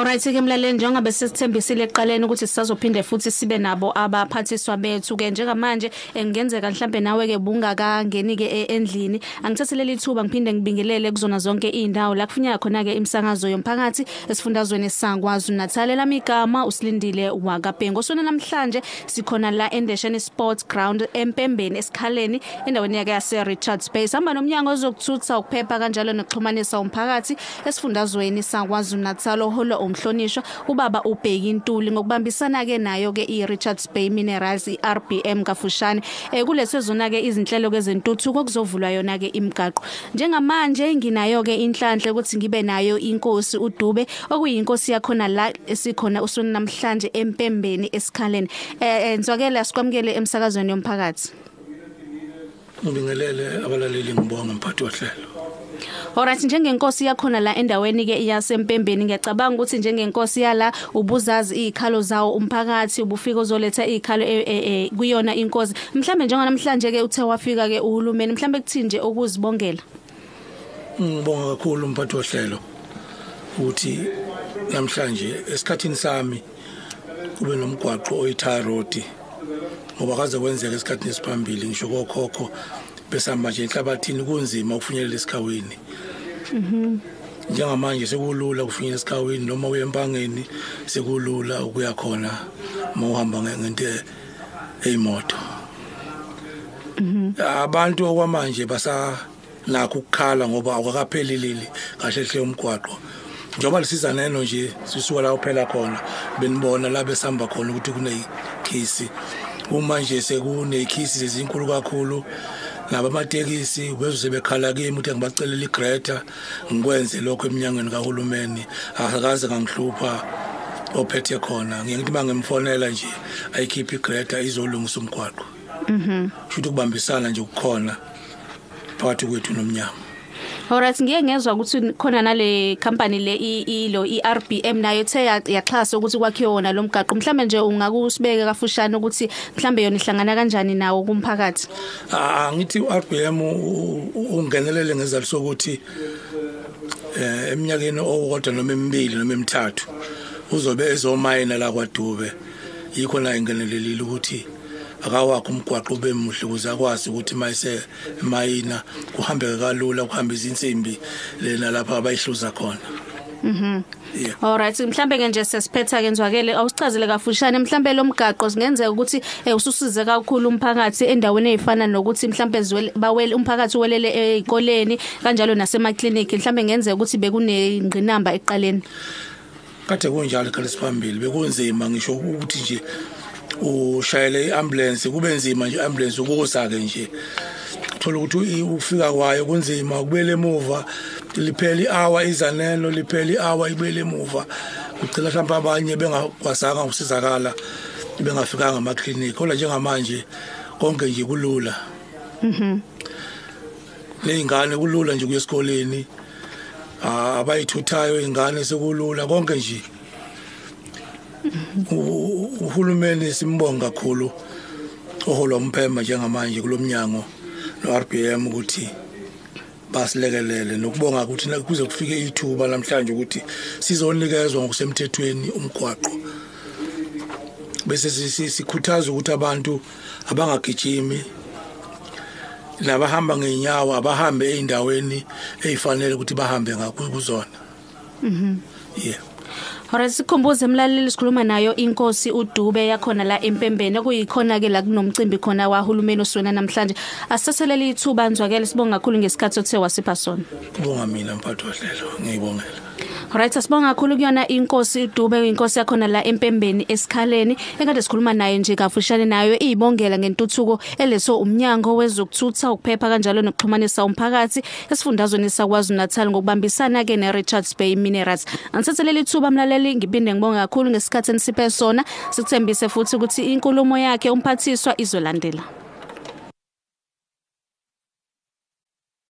Alright ke mlaleli njengoba sesithembisile eqaleni ukuthi sisazophinde futhi sibe nabo abaphathiswa bethu ke njengamanje engenzeka mhlambe nawe ke bungakangeni ke endlini. Angithathelele ithuba ngiphinde ngibingelele kuzona zonke indawo la kufunyana khona ke imsakazo yomphakathi esifundazweni sangwazi Natal lamigama usilindile wakabhengo sona namhlanje sikhona la Endesheni Sports Ground empembeni esikhaleni endaweni yake yase Richards Bay. Hamba nomnyango ozokuthutha ukuphepha kanjalo nokuxhumanisa umphakathi esifundazweni sangwazi Natal oholo umhlonishwa ubaba ubheki intuli ngokubambisana ke nayo ke iRichards Bay Minerals iRBM kafushane eh kulesi zona ke izinhlelo kezentuthuko kuzovulwa yona ke imigaqo. Njengamanje nginayo ke inhlanhla ukuthi ngibe nayo inkosi uDube okuyinkosi yakhona la esikhona usona namhlanje empembeni esikhaleni. Eh nzwakela sikwamukele emsakazweni yomphakathi. Ngibingelele abalaleli ngibonga mphathi wahlelo. Alright njengenkosi yakhona la endaweni ke yasempembeni ngiyacabanga ukuthi njengenkosi yala ubuzazi izikhalo zawo umphakathi ubufika uzoletha izikhalo kuyona inkosi. Mhlambe njengoba namhlanje ke uthe wafika ke uhulumeni mhlambe kuthini nje ukuzibongela Ngibonga kakhulu umphathi wahlelo ukuthi namhlanje esikhathini sami kube nomgwaqo oyithire road ngoba kaze kwenzeka esikhathini esiphambili ngisho kokhokho besihamba nje enhlabathini kunzima ukufinyelela esikhaweni. Njengamanje sekulula ukufinyelela esikhaweni noma uye empangeni sekulula ukuya khona uma uhamba ngento eyimoto abantu okwamanje basa nakho ukukhala ngoba akukapheleleli kahle hle umgwaqo. Njengoba lisiza neno nje sisuka la uphela khona benibona la besihamba khona ukuthi kunekhisi uma nje sekunekhisi lezinkulu kakhulu laba amatekisi bezoze bekhala kimi ukuthi ngibacelela igreta ngikwenze lokho eminyangweni kahulumeni. Akaze ngangihlupha ophethe khona. Ngiyakuthi bangimfonela nje ayikhipha igreta izolungisa umgwaqo. Mhm. Futhi ukubambisana nje ukukhona phakathi kwethu nomnyango Alright ngiye ngezwe ukuthi khona nale company le ilo iRBM nayo the yaxhasa ukuthi kwakhiwe wona lo mgaqo. Mhlambe nje ungakusibeke kafushane ukuthi mhlambe yona ihlangana kanjani nawo kumphakathi? Ah ngithi uRBM ungenelele ngezalo sokuthi eh eminyakeni owodwa noma emibili noma emithathu uzobe ezomayina la kwaDube. Yikho la ingenelelile ukuthi akawakho umgwaqo ube muhle ukuze akwazi ukuthi mayise mayina kuhambeke kalula kuhamba izinsimbi lena lapha abayihluza khona Mhm. Yeah. Alright mhlambe ke nje sesiphetha ke nzwakele awusichazele kafushane mhlambe lo mgaqo singenzeka ukuthi eh ususize kakhulu umphakathi endaweni ezifana nokuthi mhlambe bawele umphakathi welele ezikoleni kanjalo nasemaklinikhi mhlambe ngenzeka ukuthi bekunengqinamba eqaleni Kade kunjalo kale siphambili bekunzima ngisho ukuthi nje ushayele iambulance kube nzima nje ambulance ukusa ke nje. Thola ukuthi ufika kwayo kunzima kubele emuva liphela ihour izanelo liphela ihour ibele emuva. Ugcina mhlawumbe abanye bengakwazanga ukusizakala bengafikanga emaklinikhi kodwa njengamanje konke nje kulula. Mhm. Lezingane kulula nje kuya esikoleni abayithuthayo ingane sekulula konke nje. Uhulumeni simbonga kakhulu oholwa umphemba njengamanje kulomnyango no-RBM ukuthi basilekelele. Nokubonga ukuthi kuze kufike ithuba namhlanje ukuthi sizonikezwa ngokusemthethweni umgwaqo. Bese sikhuthaza ukuthi abantu abangagijimi nabahamba ngeenyawo abahambe eindaweni ezifanele ukuthi bahambe ngakuzona mhm. Yeah. Hora sikhumbuze emlaleli sikhuluma nayo inkosi uDube yakhona la empembeni. Kuyikhona ke la kunomcimbi khona wahulumeni oswena namhlanje. Asithathelele ithuba nzwakele sibonga kakhulu ngesikhathi othe wasipha sona. Kubonga mina mphathi wahlelo. Ngiyibongela. Alright asibonga kakhulu kuyona inkosi uDube inkosi yakhona la empembeni esikhaleni ekade sikhuluma nayo nje kafushane nayo izibongela ngentuthuko eleso umnyango wezokuthutha ukuphepha kanjalo nokuxhumanisa umphakathi esifundazweni sakwaZulu Natal ngokubambisana ke neRichards Bay Minerals. Ansathelele ithuba mlaleli ngibinde ngibonga kakhulu ngesikhathi nisiphe sona. Sikuthembise futhi ukuthi inkulumo yakhe umphathiswa izolandela.